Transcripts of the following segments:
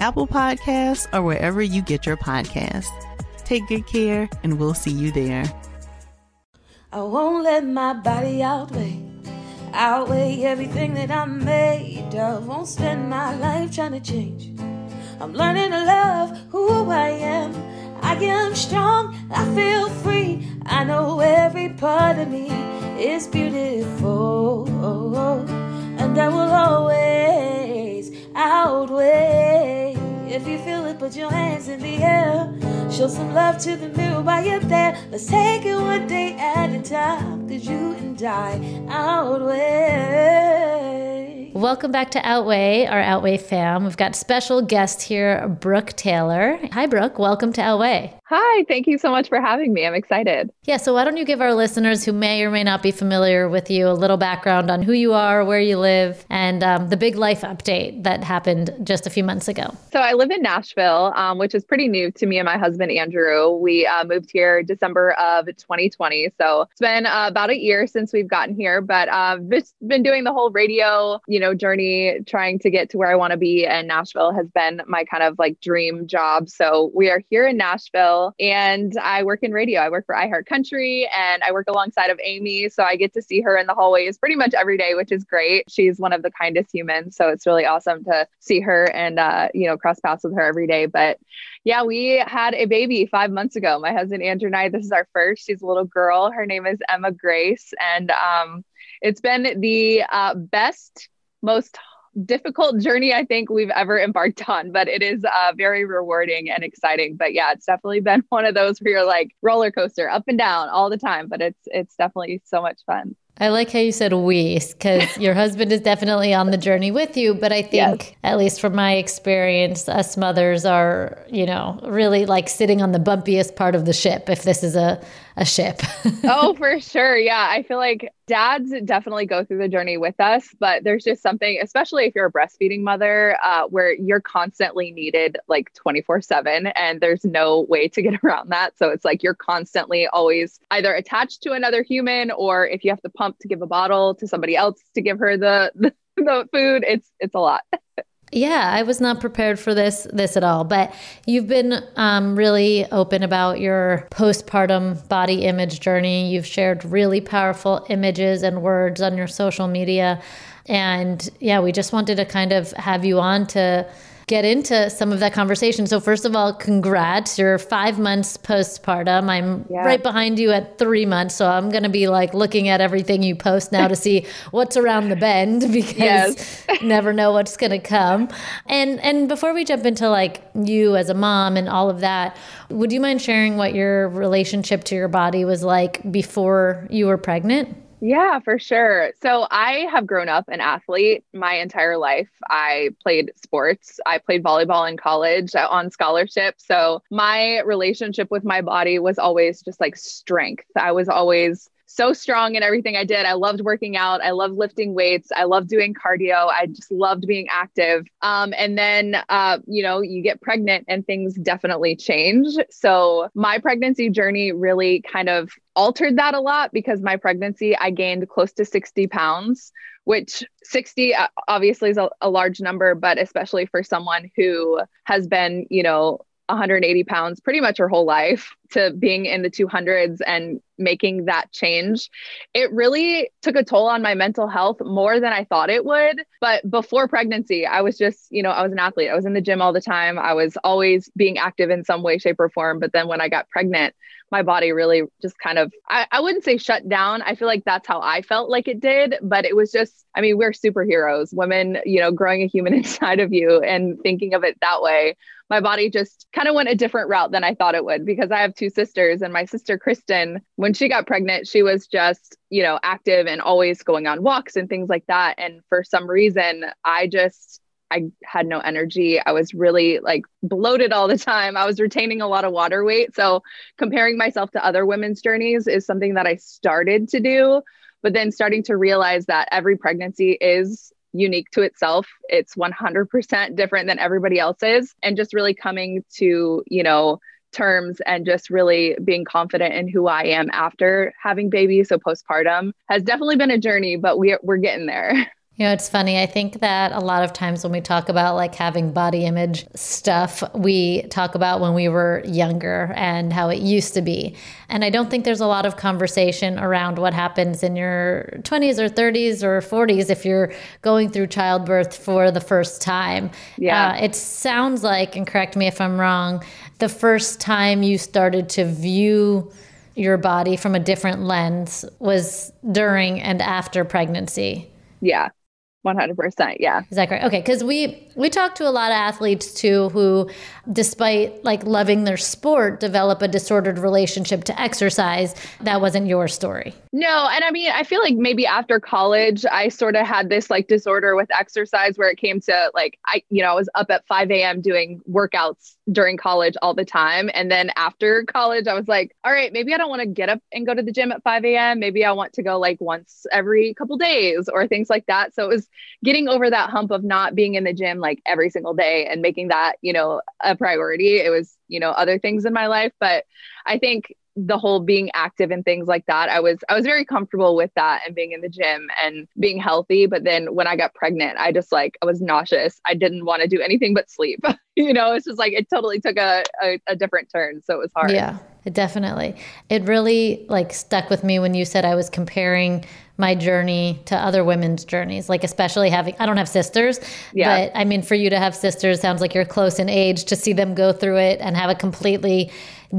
Apple Podcasts, or wherever you get your podcasts. Take good care, and we'll see you there. I won't let my body outweigh, outweigh everything that I'm made of. Won't spend my life trying to change. I'm learning to love who I am. I am strong, I feel free. I know every part of me is beautiful, and I will always outweigh. If you feel it, put your hands in the air. Show some love to the mirror while you're there. Let's take it one day at a time. Cause you and I outweigh. Welcome back to Outweigh, our Outweigh fam. We've got special guest here, Brooke Taylor. Hi, Brooke. Welcome to Outweigh. Hi, thank you so much for having me. I'm excited. Yeah, so why don't you give our listeners who may or may not be familiar with you a little background on who you are, where you live, and um, the big life update that happened just a few months ago? So I live in Nashville, um, which is pretty new to me and my husband, Andrew. We uh, moved here December of 2020. So it's been uh, about a year since we've gotten here, but I've uh, just been doing the whole radio, you know, journey, trying to get to where I want to be. And Nashville has been my kind of like dream job. So we are here in Nashville and I work in radio. I work for iHeart Country and I work alongside of Amy. So I get to see her in the hallways pretty much every day, which is great. She's one of the kindest humans. So it's really awesome to see her and, uh, you know, cross paths with her every day. But yeah, we had a baby five months ago. My husband Andrew and I, this is our first. She's a little girl. Her name is Emma Grace. And um, it's been the uh, best, most difficult journey I think we've ever embarked on, but it is uh, very rewarding and exciting. But yeah, it's definitely been one of those where you're like roller coaster up and down all the time, but it's it's definitely so much fun. I like how you said we, because your husband is definitely on the journey with you. But I think, yes. at least from my experience, us mothers are, you know, really like sitting on the bumpiest part of the ship if this is a, a ship. oh, for sure. Yeah. I feel like dads definitely go through the journey with us, but there's just something, especially if you're a breastfeeding mother, uh, where you're constantly needed like 24 7 and there's no way to get around that. So it's like you're constantly always either attached to another human or if you have to pump to give a bottle to somebody else to give her the, the, the food, it's, it's a lot. Yeah, I was not prepared for this this at all. But you've been um, really open about your postpartum body image journey. You've shared really powerful images and words on your social media, and yeah, we just wanted to kind of have you on to get into some of that conversation. So, first of all, congrats. You're five months postpartum. I'm yeah. right behind you at three months. So, I'm going to be like looking at everything you post now to see what's around the bend because yes. never know what's going to come. And, and before we jump into like you as a mom and all of that, would you mind sharing what your relationship to your body was like before you were pregnant? Yeah, for sure. So I have grown up an athlete my entire life. I played sports. I played volleyball in college uh, on scholarship. So my relationship with my body was always just like strength. I was always so strong in everything I did. I loved working out. I loved lifting weights. I loved doing cardio. I just loved being active. Um, and then, uh, you know, you get pregnant and things definitely change. So my pregnancy journey really kind of altered that a lot because my pregnancy, I gained close to 60 pounds, which 60 uh, obviously is a, a large number, but especially for someone who has been, you know, 180 pounds pretty much her whole life to being in the 200s and making that change. It really took a toll on my mental health more than I thought it would. But before pregnancy, I was just, you know, I was an athlete. I was in the gym all the time. I was always being active in some way, shape, or form. But then when I got pregnant, my body really just kind of, I, I wouldn't say shut down. I feel like that's how I felt like it did. But it was just, I mean, we're superheroes, women, you know, growing a human inside of you and thinking of it that way my body just kind of went a different route than I thought it would because I have two sisters and my sister Kristen when she got pregnant she was just you know active and always going on walks and things like that and for some reason I just I had no energy. I was really like bloated all the time. I was retaining a lot of water weight. So, comparing myself to other women's journeys is something that I started to do, but then starting to realize that every pregnancy is unique to itself. It's 100% different than everybody else's. And just really coming to, you know, terms and just really being confident in who I am after having babies. So postpartum has definitely been a journey, but we're, we're getting there. You know, it's funny. I think that a lot of times when we talk about like having body image stuff, we talk about when we were younger and how it used to be. And I don't think there's a lot of conversation around what happens in your 20s or 30s or 40s if you're going through childbirth for the first time. Yeah. Uh, it sounds like, and correct me if I'm wrong, the first time you started to view your body from a different lens was during and after pregnancy. Yeah. 100% yeah. Is that correct? Okay because we we talk to a lot of athletes too who despite like loving their sport develop a disordered relationship to exercise. That wasn't your story. No and i mean i feel like maybe after college i sort of had this like disorder with exercise where it came to like i you know i was up at 5 a.m doing workouts during college all the time. And then after college i was like all right maybe i don't want to get up and go to the gym at 5 a.m maybe i want to go like once every couple days or things like that. So it was getting over that hump of not being in the gym like every single day and making that, you know, a priority. It was, you know, other things in my life, but I think the whole being active and things like that i was i was very comfortable with that and being in the gym and being healthy. But then when i got pregnant i just like i was nauseous. I didn't want to do anything but sleep. You know it's just like it totally took a, a, a different turn so it was hard. Yeah it definitely it really like stuck with me when you said i was comparing my journey to other women's journeys like especially having i don't have sisters yeah. but i mean for you to have sisters sounds like you're close in age to see them go through it and have a completely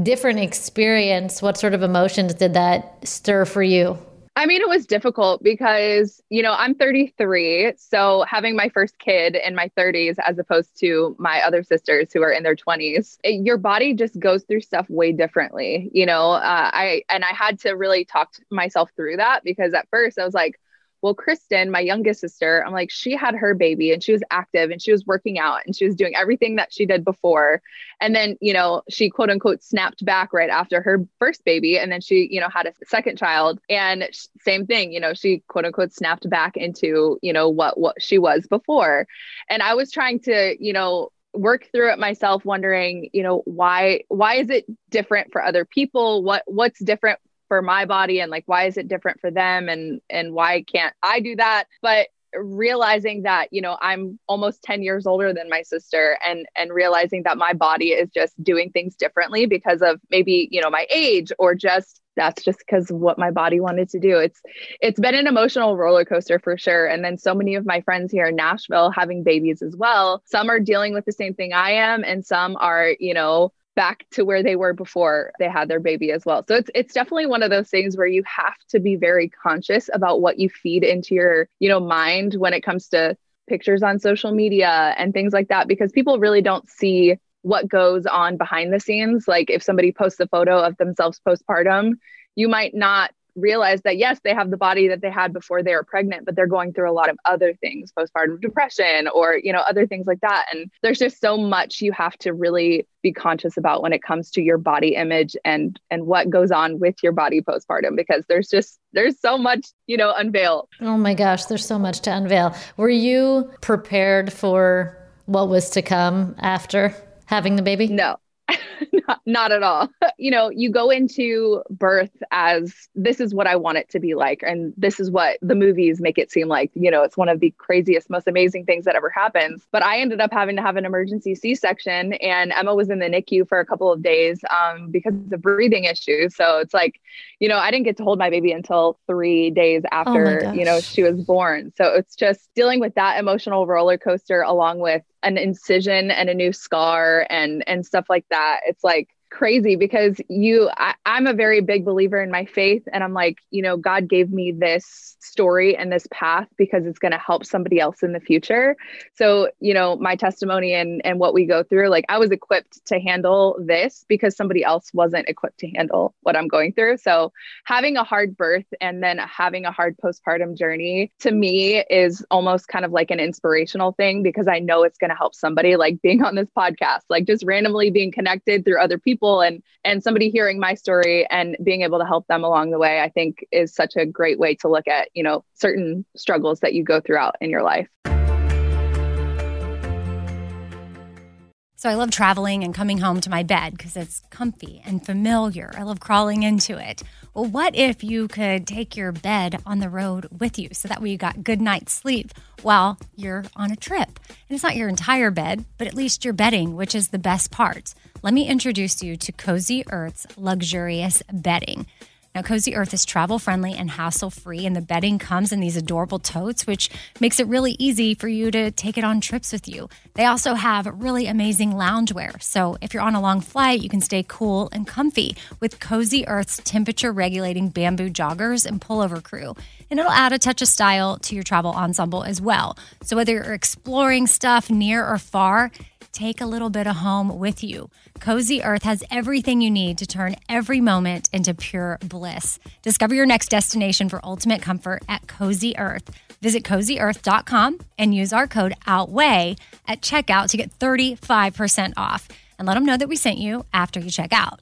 different experience what sort of emotions did that stir for you I mean, it was difficult because, you know, I'm 33. So having my first kid in my 30s, as opposed to my other sisters who are in their 20s, it, your body just goes through stuff way differently. You know, uh, I, and I had to really talk myself through that because at first I was like, well, Kristen, my youngest sister, I'm like, she had her baby and she was active and she was working out and she was doing everything that she did before. And then, you know, she quote unquote snapped back right after her first baby. And then she, you know, had a second child. And same thing, you know, she quote unquote snapped back into, you know, what what she was before. And I was trying to, you know, work through it myself wondering you know why why is it different for other people what what's different for my body and like why is it different for them and and why can't I do that but realizing that you know I'm almost 10 years older than my sister and and realizing that my body is just doing things differently because of maybe you know my age or just that's just because what my body wanted to do. It's it's been an emotional roller coaster for sure. And then so many of my friends here in Nashville having babies as well. Some are dealing with the same thing I am, and some are, you know, back to where they were before they had their baby as well. So it's it's definitely one of those things where you have to be very conscious about what you feed into your, you know, mind when it comes to pictures on social media and things like that because people really don't see what goes on behind the scenes. Like if somebody posts a photo of themselves postpartum, you might not realize that yes, they have the body that they had before they were pregnant, but they're going through a lot of other things, postpartum depression or, you know, other things like that. And there's just so much you have to really be conscious about when it comes to your body image and and what goes on with your body postpartum because there's just there's so much, you know, unveil. Oh my gosh, there's so much to unveil. Were you prepared for what was to come after having the baby? No. not, not at all. you know, you go into birth as this is what I want it to be like. And this is what the movies make it seem like. You know, it's one of the craziest, most amazing things that ever happens. But I ended up having to have an emergency C section, and Emma was in the NICU for a couple of days um, because of breathing issues. So it's like, you know, I didn't get to hold my baby until three days oh after, oh you know, she was born. So it's just dealing with that emotional roller coaster along with an incision and a new scar and and stuff like that it's like crazy because you I, i'm a very big believer in my faith. And i'm like you know god gave me this story and this path because it's going to help somebody else in the future. So you know my testimony and and what we go through like i was equipped to handle this because somebody else wasn't equipped to handle what i'm going through. So having a hard birth and then having a hard postpartum journey to me is almost kind of like an inspirational thing because i know it's going to help somebody like being on this podcast like just randomly being connected through other people people and and somebody hearing my story and being able to help them along the way i think is such a great way to look at you know certain struggles that you go throughout in your life So I love traveling and coming home to my bed because it's comfy and familiar. I love crawling into it. Well, what if you could take your bed on the road with you so that way you got good night's sleep while you're on a trip? And it's not your entire bed, but at least your bedding, which is the best part. Let me introduce you to Cozy Earth's luxurious bedding. Now, Cozy Earth is travel friendly and hassle free, and the bedding comes in these adorable totes, which makes it really easy for you to take it on trips with you. They also have really amazing loungewear. So, if you're on a long flight, you can stay cool and comfy with Cozy Earth's temperature regulating bamboo joggers and pullover crew. And it'll add a touch of style to your travel ensemble as well. So, whether you're exploring stuff near or far, take a little bit of home with you. Cozy Earth has everything you need to turn every moment into pure bliss. Discover your next destination for ultimate comfort at Cozy Earth. Visit cozyearth.com and use our code OUTWEIGH at checkout to get 35% off. And let them know that we sent you after you check out.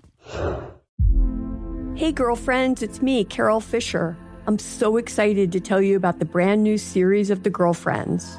Hey, girlfriends, it's me, Carol Fisher. I'm so excited to tell you about the brand new series of The Girlfriends.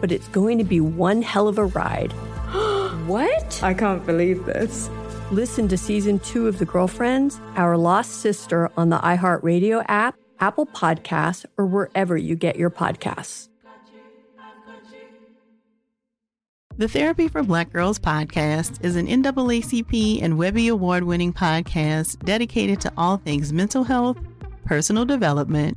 but it's going to be one hell of a ride. what? I can't believe this. Listen to season two of The Girlfriends, Our Lost Sister on the iHeartRadio app, Apple Podcasts, or wherever you get your podcasts. The Therapy for Black Girls podcast is an NAACP and Webby Award winning podcast dedicated to all things mental health, personal development,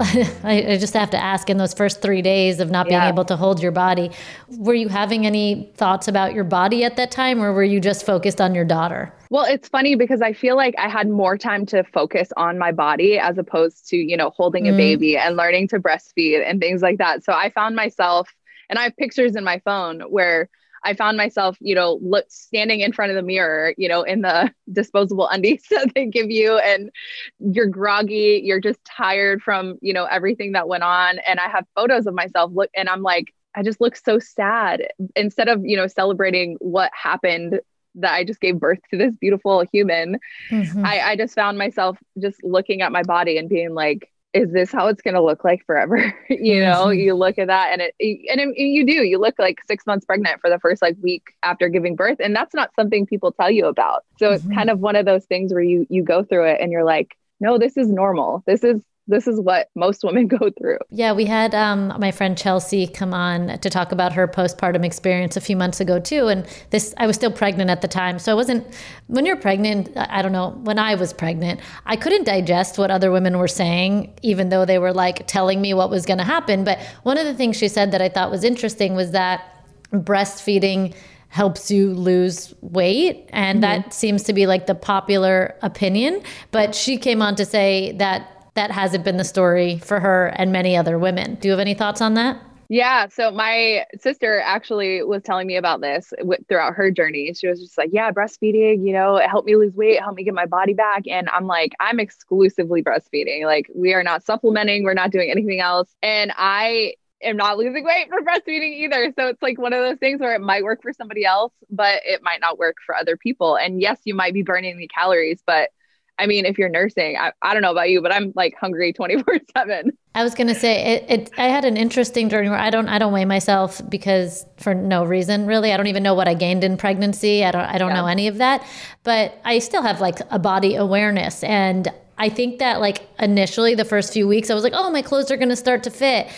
I, I, just have to ask in those first three days of not being yeah. able to hold your body, were you having any thoughts about your body at that time or were you just focused on your daughter? Well, it's funny because I feel like I had more time to focus on my body as opposed to, you know, holding a mm. baby and learning to breastfeed and things like that. So I found myself, and I have pictures in my phone where I found myself, you know, look, standing in front of the mirror, you know, in the disposable undies that they give you, and you're groggy, you're just tired from, you know, everything that went on. And I have photos of myself look, and I'm like, I just look so sad. Instead of, you know, celebrating what happened that I just gave birth to this beautiful human, mm-hmm. I, I just found myself just looking at my body and being like, is this how it's going to look like forever you know mm-hmm. you look at that and it and it, you do you look like six months pregnant for the first like week after giving birth and that's not something people tell you about so mm-hmm. it's kind of one of those things where you you go through it and you're like no this is normal this is this is what most women go through. Yeah, we had um, my friend Chelsea come on to talk about her postpartum experience a few months ago too. And this, I was still pregnant at the time, so I wasn't. When you're pregnant, I don't know. When I was pregnant, I couldn't digest what other women were saying, even though they were like telling me what was going to happen. But one of the things she said that I thought was interesting was that breastfeeding helps you lose weight. And mm-hmm. that seems to be like the popular opinion. But she came on to say that that hasn't been the story for her and many other women. Do you have any thoughts on that? Yeah. So my sister actually was telling me about this w- throughout her journey. She was just like, yeah, breastfeeding, you know, it helped me lose weight, helped me get my body back. And I'm like, I'm exclusively breastfeeding. Like, we are not supplementing, we're not doing anything else. And I am not losing weight for breastfeeding either. So it's like one of those things where it might work for somebody else, but it might not work for other people. And yes, you might be burning the calories, but I mean, if you're nursing, I, I don't know about you, but I'm like hungry 24 seven. I was going to say it, it, I had an interesting journey where I don't, I don't weigh myself because for no reason, really. I don't even know what I gained in pregnancy. I don't, I don't yeah. know any of that, but I still have like a body awareness. And I think that like initially the first few weeks, I was like, oh, my clothes are going to start to fit.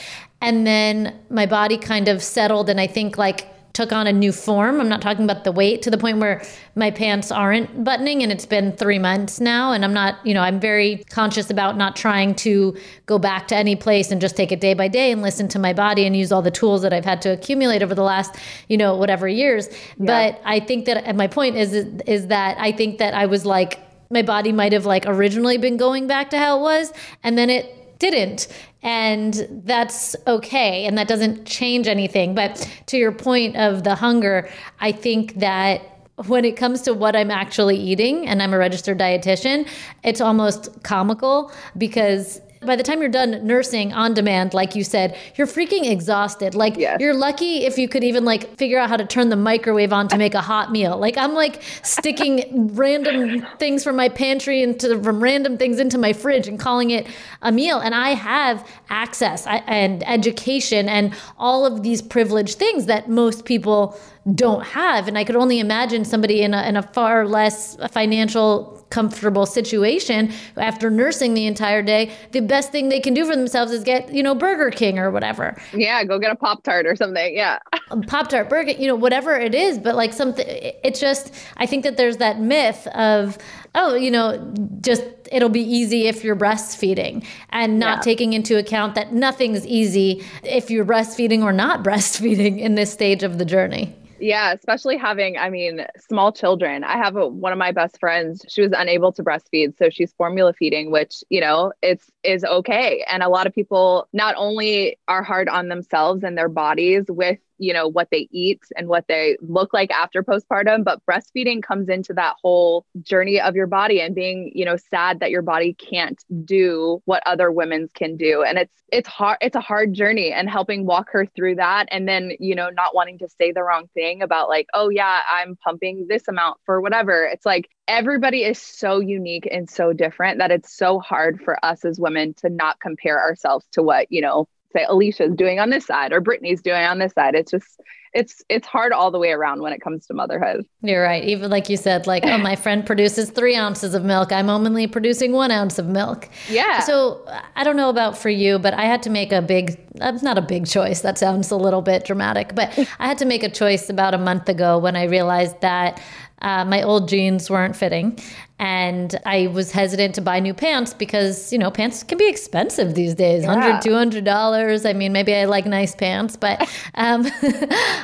And then my body kind of settled. And I think like took on a new form. I'm not talking about the weight to the point where my pants aren't buttoning and it's been three months now. And I'm not, you know, I'm very conscious about not trying to go back to any place and just take it day by day and listen to my body and use all the tools that I've had to accumulate over the last, you know, whatever years. Yeah. But I think that and my point is, is that I think that I was like, my body might have like originally been going back to how it was and then it didn't. And that's okay. And that doesn't change anything. But to your point of the hunger, I think that when it comes to what I'm actually eating, and I'm a registered dietitian, it's almost comical because by the time you're done nursing on demand, like you said, you're freaking exhausted. Like yes. you're lucky if you could even like figure out how to turn the microwave on to make a hot meal. Like I'm like sticking random things from my pantry into from random things into my fridge and calling it a meal. And I have access and education and all of these privileged things that most people don't have. And I could only imagine somebody in a, in a far less financial comfortable situation after nursing the entire day, the best thing they can do for themselves is get, you know, Burger King or whatever. Yeah, go get a Pop Tart or something. Yeah. Pop Tart, Burger, you know, whatever it is. But like something, it's just, I think that there's that myth of, oh, you know, just it'll be easy if you're breastfeeding and not Yeah. taking into account that nothing's easy if you're breastfeeding or not breastfeeding in this stage of the journey. Yeah, especially having, I mean, small children. I have a, one of my best friends. She was unable to breastfeed, so she's formula feeding, which you know, it's is okay. And a lot of people not only are hard on themselves and their bodies with you know what they eat and what they look like after postpartum, but breastfeeding comes into that whole journey of your body and being you know sad that your body can't do what other women's can do, and it's it's hard. It's a hard journey, and helping walk her through that, and then you know not wanting to say the wrong thing about like, oh yeah, I'm pumping this amount for whatever. It's like everybody is so unique and so different that it's so hard for us as women to not compare ourselves to what, you know, say Alicia's doing on this side or Brittany's doing on this side. It's just it's it's hard all the way around when it comes to motherhood. You're right. Even like you said, like, oh, my friend produces three ounces of milk. I'm only producing one ounce of milk. Yeah. So I don't know about for you, but I had to make a big, not a big choice. That sounds a little bit dramatic, but I had to make a choice about a month ago when I realized that uh, my old jeans weren't fitting. And I was hesitant to buy new pants because, you know, pants can be expensive these days Yeah. $100, $200. I mean, maybe I like nice pants, but um,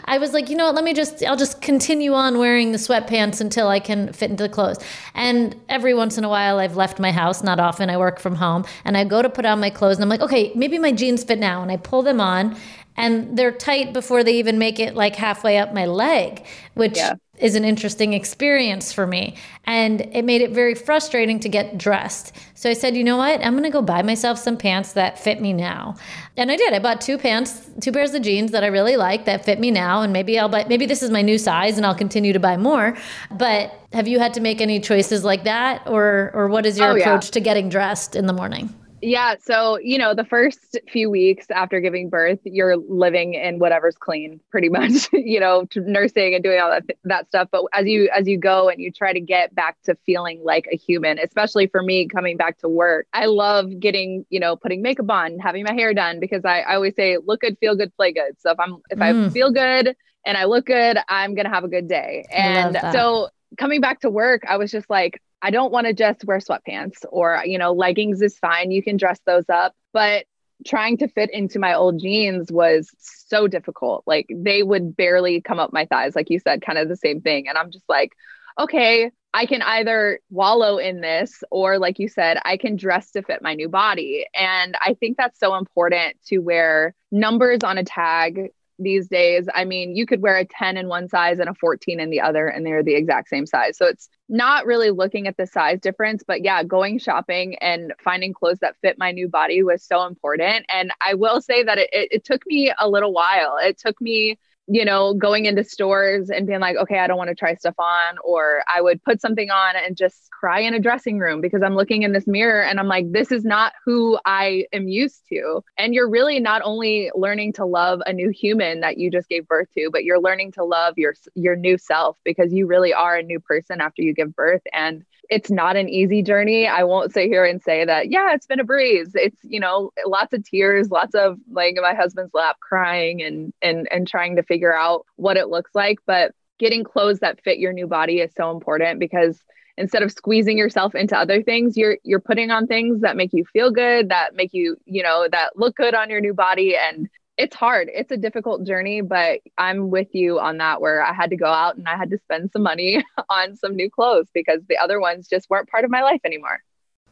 I was like, you know what, let me just, I'll just continue on wearing the sweatpants until I can fit into the clothes. And every once in a while, I've left my house, not often, I work from home, and I go to put on my clothes and I'm like, okay, maybe my jeans fit now. And I pull them on and they're tight before they even make it like halfway up my leg, which is an interesting experience for me. And it made it very frustrating to get dressed. So I said, you know what? I'm going to go buy myself some pants that fit me now. And I did. I bought two pants, two pairs of jeans that I really like that fit me now. And maybe I'll buy, maybe this is my new size and I'll continue to buy more. But have you had to make any choices like that? Or, or what is your Oh, yeah. approach to getting dressed in the morning? Yeah. So, you know, the first few weeks after giving birth, you're living in whatever's clean pretty much, you know, nursing and doing all that, that stuff. But as you, as you go and you try to get back to feeling like a human, especially for me coming back to work, I love getting, you know, putting makeup on, having my hair done because I, I always say, look good, feel good, play good. So if I'm, if I Mm. feel good and I look good, I'm going to have a good day. And so coming back to work, I was just like, I don't want to just wear sweatpants or, you know, leggings is fine. You can dress those up. But trying to fit into my old jeans was so difficult. Like they would barely come up my thighs, like you said, kind of the same thing. And I'm just like, okay, I can either wallow in this or, like you said, I can dress to fit my new body. And I think that's so important to wear numbers on a tag these days. I mean, you could wear a 10 in one size and a 14 in the other, and they're the exact same size. So it's not really looking at the size difference, but yeah, going shopping and finding clothes that fit my new body was so important. And I will say that it, it, it took me a little while. It took me you know, going into stores and being like, okay, I don't want to try stuff on, or I would put something on and just cry in a dressing room because I'm looking in this mirror and I'm like, this is not who I am used to. And you're really not only learning to love a new human that you just gave birth to, but you're learning to love your your new self because you really are a new person after you give birth. And it's not an easy journey. I won't sit here and say that, yeah, it's been a breeze. It's, you know, lots of tears, lots of laying in my husband's lap crying and and and trying to figure out what it looks like. But getting clothes that fit your new body is so important because instead of squeezing yourself into other things, you're you're putting on things that make you feel good, that make you, you know, that look good on your new body. And it's hard. It's a difficult journey, but I'm with you on that where I had to go out and I had to spend some money on some new clothes because the other ones just weren't part of my life anymore.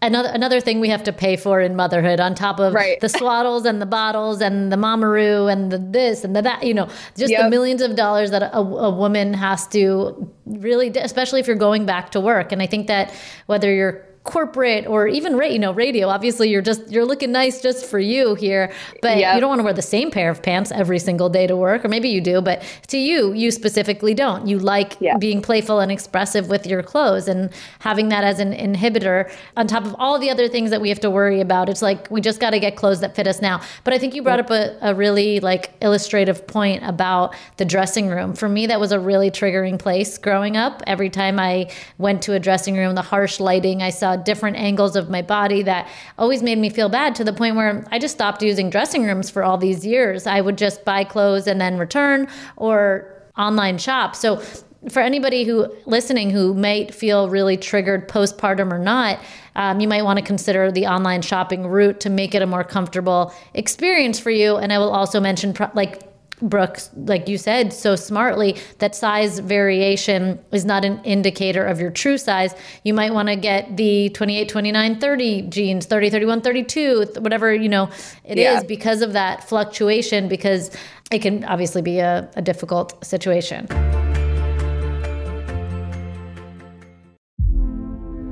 Another another thing we have to pay for in motherhood, on top of Right. the swaddles and the bottles and the mamaroo and the this and the that, you know, just the millions of dollars that a, a woman has to really, especially if you're going back to work. And I think that whether you're corporate or even you know radio obviously you're just you're looking nice just for you here but Yep. you don't want to wear the same pair of pants every single day to work or maybe you do but to you you specifically don't. You like being playful and expressive with your clothes and having that as an inhibitor on top of all the other things that we have to worry about. It's like we just got to get clothes that fit us now. But i think you brought up a, a really like illustrative point about the dressing room. For me that was a really triggering place growing up. Every time i went to a dressing room the harsh lighting i saw different angles of my body that always made me feel bad to the point where i just stopped using dressing rooms for all these years i would just buy clothes and then return or online shop so for anybody who listening who might feel really triggered postpartum or not, um, you might want to consider the online shopping route to make it a more comfortable experience for you. And I will also mention pro- like Brooks, like you said so smartly, that size variation is not an indicator of your true size. You might want to get the 28, 29, 30 jeans, 30, 31, 32, whatever, you know, it yeah. is because of that fluctuation, because it can obviously be a, a difficult situation.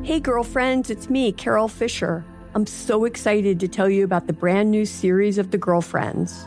Hey, girlfriends, it's me, Carol Fisher. I'm so excited to tell you about the brand new series of The Girlfriends.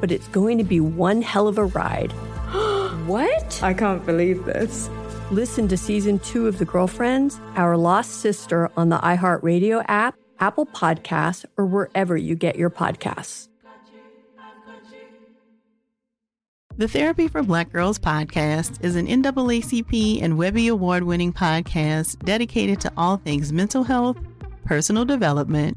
but it's going to be one hell of a ride. what? I can't believe this. Listen to season two of The Girlfriends, Our Lost Sister on the iHeartRadio app, Apple Podcasts, or wherever you get your podcasts. The Therapy for Black Girls podcast is an NAACP and Webby Award winning podcast dedicated to all things mental health, personal development,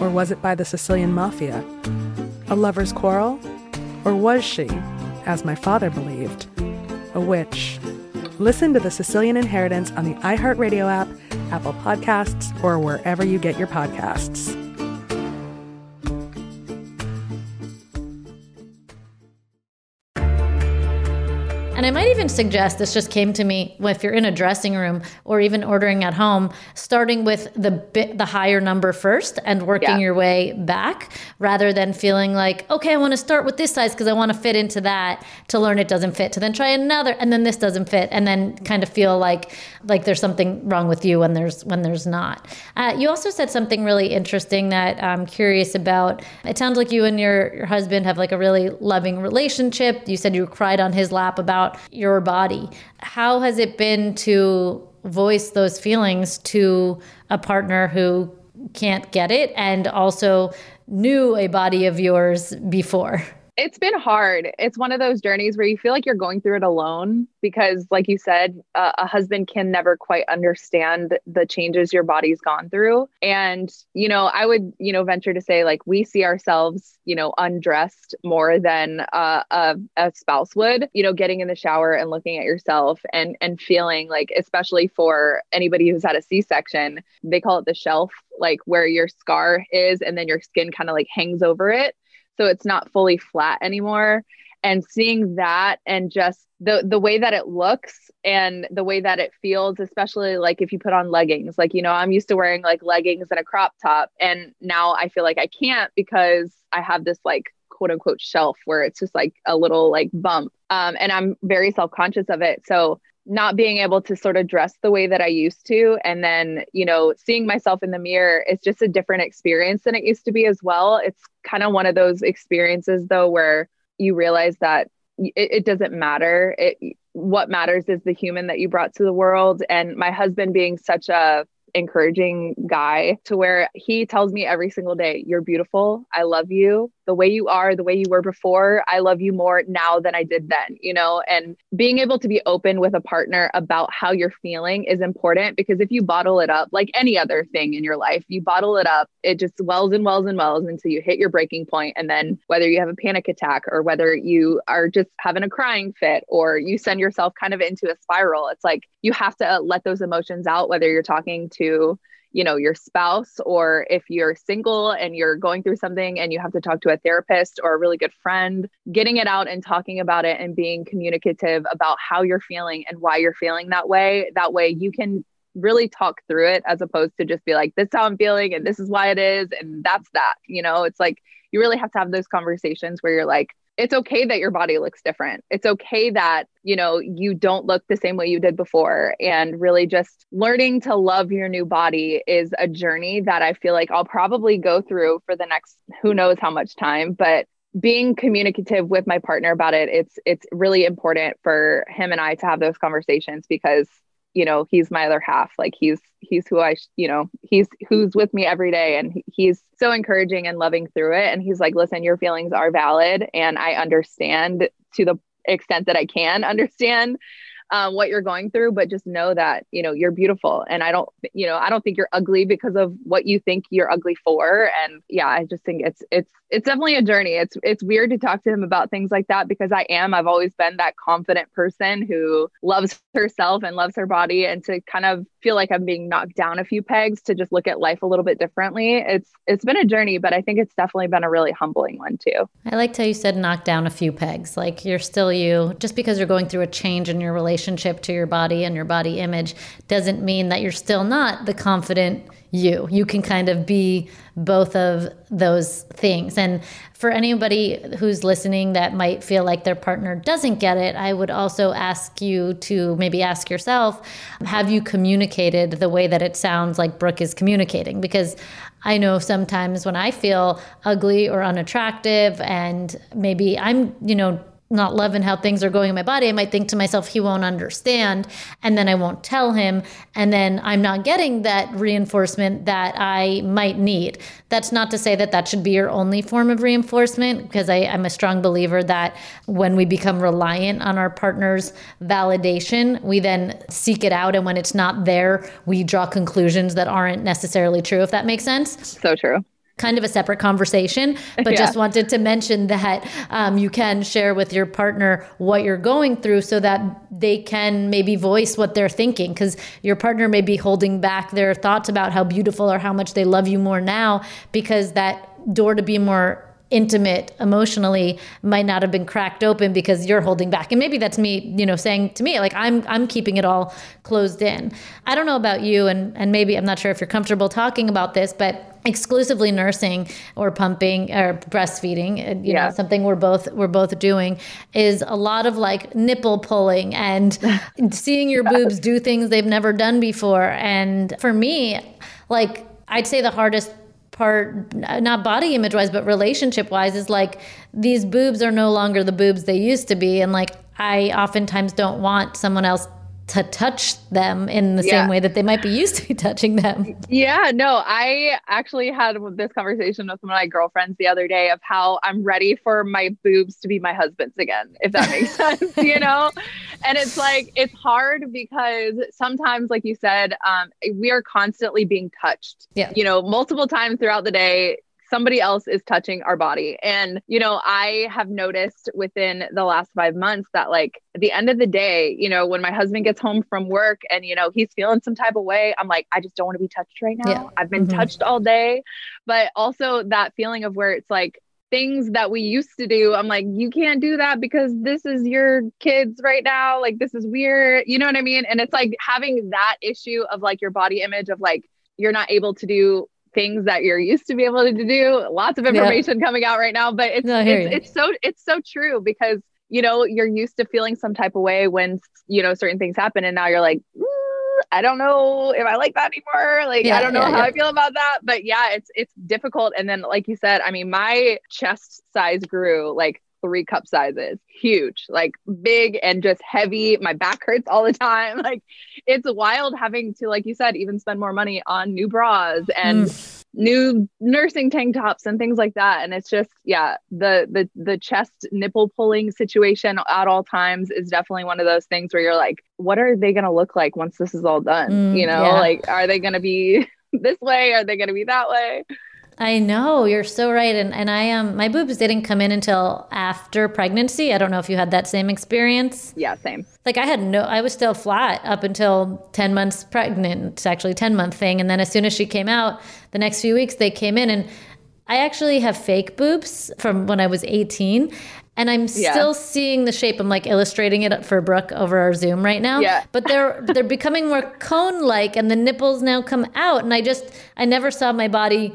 Or was it by the Sicilian mafia? A lover's quarrel? Or was she, as my father believed, a witch. Listen to The Sicilian Inheritance on the iHeartRadio app, Apple Podcasts, or wherever you get your podcasts. And I might even suggest this just came to me if you're in a dressing room or even ordering at home, starting with the bit, the higher number first and working yeah. your way back rather than feeling like, okay, I want to start with this size because I want to fit into that to learn it doesn't fit to then try another and then this doesn't fit and then kind of feel like like there's something wrong with you when there's when there's not. Uh, you also said something really interesting that I'm curious about. It sounds like you and your, your husband have like a really loving relationship. You said you cried on his lap about about your body. How has it been to voice those feelings to a partner who can't get it and also knew a body of yours before? It's been hard. It's one of those journeys where you feel like you're going through it alone because, like you said, uh, a husband can never quite understand the changes your body's gone through. And, you know, I would, you know, venture to say, like, we see ourselves, you know, undressed more than uh, a, a spouse would, you know, getting in the shower and looking at yourself and, and feeling like, especially for anybody who's had a C section, they call it the shelf, like where your scar is, and then your skin kind of like hangs over it so it's not fully flat anymore. And seeing that and just the the way that it looks and the way that it feels especially like if you put on leggings like you know I'm used to wearing like leggings and a crop top and now I feel like I can't because I have this like quote unquote shelf where it's just like a little like bump. Um, and I'm very self-conscious of it. So not being able to sort of dress the way that I used to. And then, you know, seeing myself in the mirror is just a different experience than it used to be as well. It's kind of one of those experiences, though, where you realize that it, it doesn't matter. It, what matters is the human that you brought to the world. And my husband being such a encouraging guy to where he tells me every single day, You're beautiful. I love you. The way you are, the way you were before, I love you more now than I did then, you know? And being able to be open with a partner about how you're feeling is important because if you bottle it up, like any other thing in your life, you bottle it up, it just wells and wells and wells until you hit your breaking point. And then whether you have a panic attack or whether you are just having a crying fit or you send yourself kind of into a spiral, it's like you have to let those emotions out, whether you're talking to you know your spouse or if you're single and you're going through something and you have to talk to a therapist or a really good friend getting it out and talking about it and being communicative about how you're feeling and why you're feeling that way that way you can really talk through it as opposed to just be like this is how i'm feeling and this is why it is and that's that you know? It's like you really have to have those conversations where you're like it's okay that your body looks different. It's okay that, you know, you don't look the same way you did before. And really just learning to love your new body is a journey that I feel like I'll probably go through for the next who knows how much time. But being communicative with my partner about it, it's it's really important for him and I to have those conversations because you know he's my other half. Like he's he's who i you know he's who's with me every day and he's so encouraging and loving through it. And he's like listen your feelings are valid and i understand to the extent that i can understand um, what you're going through, but just know that, you know, you're beautiful. And I don't, you know, I don't think you're ugly because of what you think you're ugly for. And yeah, I just think it's, it's, it's definitely a journey. It's, it's weird to talk to him about things like that because I am, I've always been that confident person who loves herself and loves her body. And to kind of feel like I'm being knocked down a few pegs to just look at life a little bit differently. It's, it's been a journey, but I think it's definitely been a really humbling one too. I liked how you said knock down a few pegs. Like you're still you, just because you're going through a change in your relationship relationship to your body and your body image doesn't mean that you're still not the confident you. You can kind of be both of those things. And for anybody who's listening that might feel like their partner doesn't get it, I would also ask you to maybe ask yourself have you communicated the way that it sounds like Brooke is communicating? Because I know sometimes when I feel ugly or unattractive and maybe I'm, you know, not loving how things are going in my body, I might think to myself, he won't understand. And then I won't tell him. And then I'm not getting that reinforcement that I might need. That's not to say that that should be your only form of reinforcement, because I, am a strong believer that when we become reliant on our partner's validation, we then seek it out. And when it's not there, we draw conclusions that aren't necessarily true, if that makes sense. So true kind of a separate conversation, but yeah. just wanted to mention that um, you can share with your partner what you're going through so that they can maybe voice what they're thinking because your partner may be holding back their thoughts about how beautiful or how much they love you more now because that door to be more intimate emotionally might not have been cracked open because you're holding back and maybe that's me you know saying to me like i'm i'm keeping it all closed in i don't know about you and and maybe i'm not sure if you're comfortable talking about this but exclusively nursing or pumping or breastfeeding uh, you yeah. know something we're both we're both doing is a lot of like nipple pulling and seeing your boobs do things they've never done before. And for me like i'd say the hardest part not body image wise but relationship wise is like these boobs are no longer the boobs they used to be. And like i oftentimes don't want someone else to touch them in the Yeah. same way that they might be used to be touching them. Yeah, no, I actually had this conversation with one of my girlfriends the other day of how I'm ready for my boobs to be my husband's again, if that makes sense, you know? And it's like, it's hard because sometimes, like you said, um, we are constantly being touched, Yeah. you know, multiple times throughout the day. Somebody else is touching our body. And, you know, I have noticed within the last five months that, like, at the end of the day, you know, when my husband gets home from work and, you know, he's feeling some type of way, I'm like, I just don't want to be touched right now. Yeah. I've been Mhm. touched all day. But also that feeling of where it's like, things that we used to do i'm like you can't do that because this is your kids right now like this is weird you know what i mean and it's like having that issue of like your body image of like you're not able to do things that you're used to be able to do lots of Yeah. information coming out right now but it's No, it's, it's so it's so true because you know you're used to feeling some type of way when you know certain things happen and now you're like "Ooh, I don't know if I like that anymore. Like Yeah, I don't know yeah, how yeah. I feel about that. But yeah, it's it's difficult. And then like you said, I mean, my chest size grew like three cup sizes, huge, like big and just heavy. My back hurts all the time. Like it's wild having to, like you said, even spend more money on new bras and Mm. new nursing tank tops and things like that. And it's just, yeah, the the the chest nipple pulling situation at all times is definitely one of those things where you're like, what are they gonna look like once this is all done? Mm, you know, yeah. like are they gonna be this way? Are they gonna be that way? I know you're so right, and and I um my boobs didn't come in until after pregnancy. I don't know if you had that same experience. Yeah, same. Like I had no, I was still flat up until ten months pregnant. It's actually a ten month thing, and then as soon as she came out, the next few weeks they came in, and I actually have fake boobs from when I was 18. And I'm Yeah. still seeing the shape. I'm like illustrating it for Brooke over our Zoom right now. Yeah. But they're they're becoming more cone like and the nipples now come out. And I just I never saw my body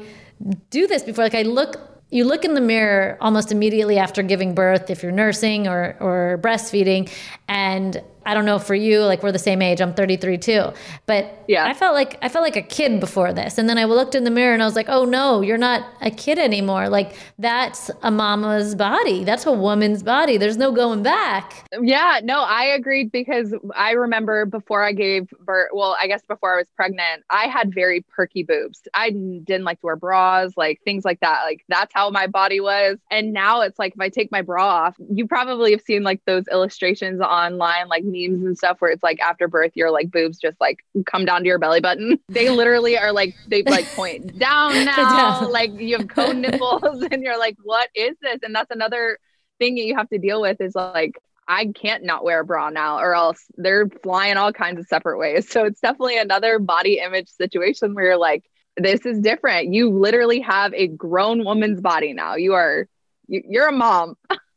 do this before. Like I look you look in the mirror almost immediately after giving birth if you're nursing or or breastfeeding and I don't know for you like we're the same age I'm 33 too but Yeah. I felt like I felt like a kid before this and then I looked in the mirror and I was like oh no you're not a kid anymore like that's a mama's body that's a woman's body there's no going back Yeah, no, I agreed because I remember before I gave birth, well, I guess before I was pregnant, I had very perky boobs. I didn't like to wear bras, like things like that. Like that's how my body was. And now it's like if I take my bra off, you probably have seen like those illustrations online, like memes and stuff where it's like after birth, your like boobs just like come down to your belly button. They literally are like, they like point down now, down. like you have cone nipples and you're like, what is this? And that's another thing that you have to deal with is like I can't not wear a bra now or else they're flying all kinds of separate ways. So it's definitely another body image situation where you're like this is different. You literally have a grown woman's body now. You are you- you're a mom.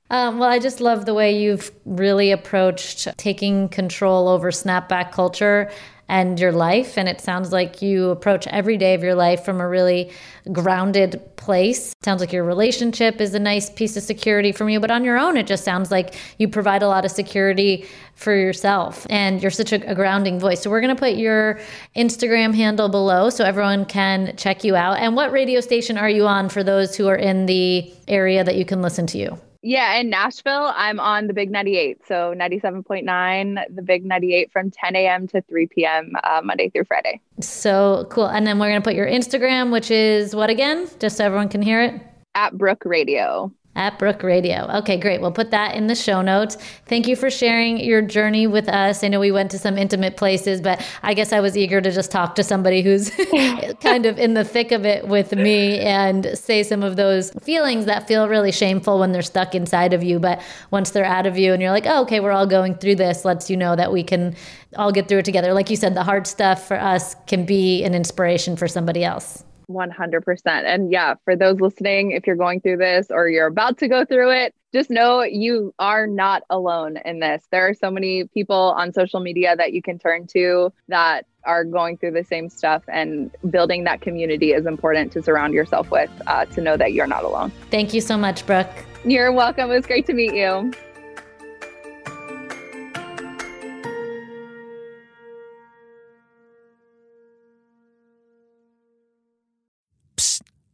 Um, well, I just love the way you've really approached taking control over snapback culture and your life. And it sounds like you approach every day of your life from a really grounded place. Sounds like your relationship is a nice piece of security from you, but on your own, it just sounds like you provide a lot of security for yourself and you're such a, a grounding voice. So we're going to put your Instagram handle below so everyone can check you out. And what radio station are you on for those who are in the area that you can listen to you? Yeah, in Nashville, I'm on the Big 98. So 97.9, the Big 98 from 10 a.m. to 3 p.m. Uh, Monday through Friday. So cool. And then we're going to put your Instagram, which is what again? Just so everyone can hear it? At Brooke Radio. At Brooke Radio. Okay, great. We'll put that in the show notes. Thank you for sharing your journey with us. I know we went to some intimate places, but I guess I was eager to just talk to somebody who's kind of in the thick of it with me and say some of those feelings that feel really shameful when they're stuck inside of you. But once they're out of you and you're like, oh, okay, we're all going through this, lets you know that we can all get through it together. Like you said, the hard stuff for us can be an inspiration for somebody else. 100%. And yeah, for those listening, if you're going through this or you're about to go through it, just know you are not alone in this. There are so many people on social media that you can turn to that are going through the same stuff, and building that community is important to surround yourself with uh, to know that you're not alone. Thank you so much, Brooke. You're welcome. It was great to meet you.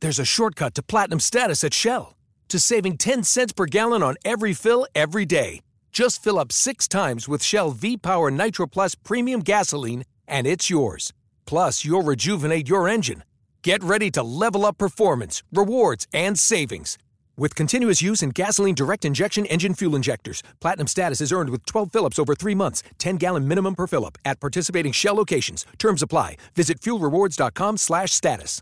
There's a shortcut to platinum status at Shell to saving 10 cents per gallon on every fill every day. Just fill up six times with Shell V Power Nitro Plus Premium Gasoline, and it's yours. Plus, you'll rejuvenate your engine. Get ready to level up performance, rewards, and savings. With continuous use in gasoline direct injection engine fuel injectors, platinum status is earned with 12 fill-ups over three months, 10 gallon minimum per fill-up at participating Shell locations. Terms apply. Visit fuelrewards.com/status.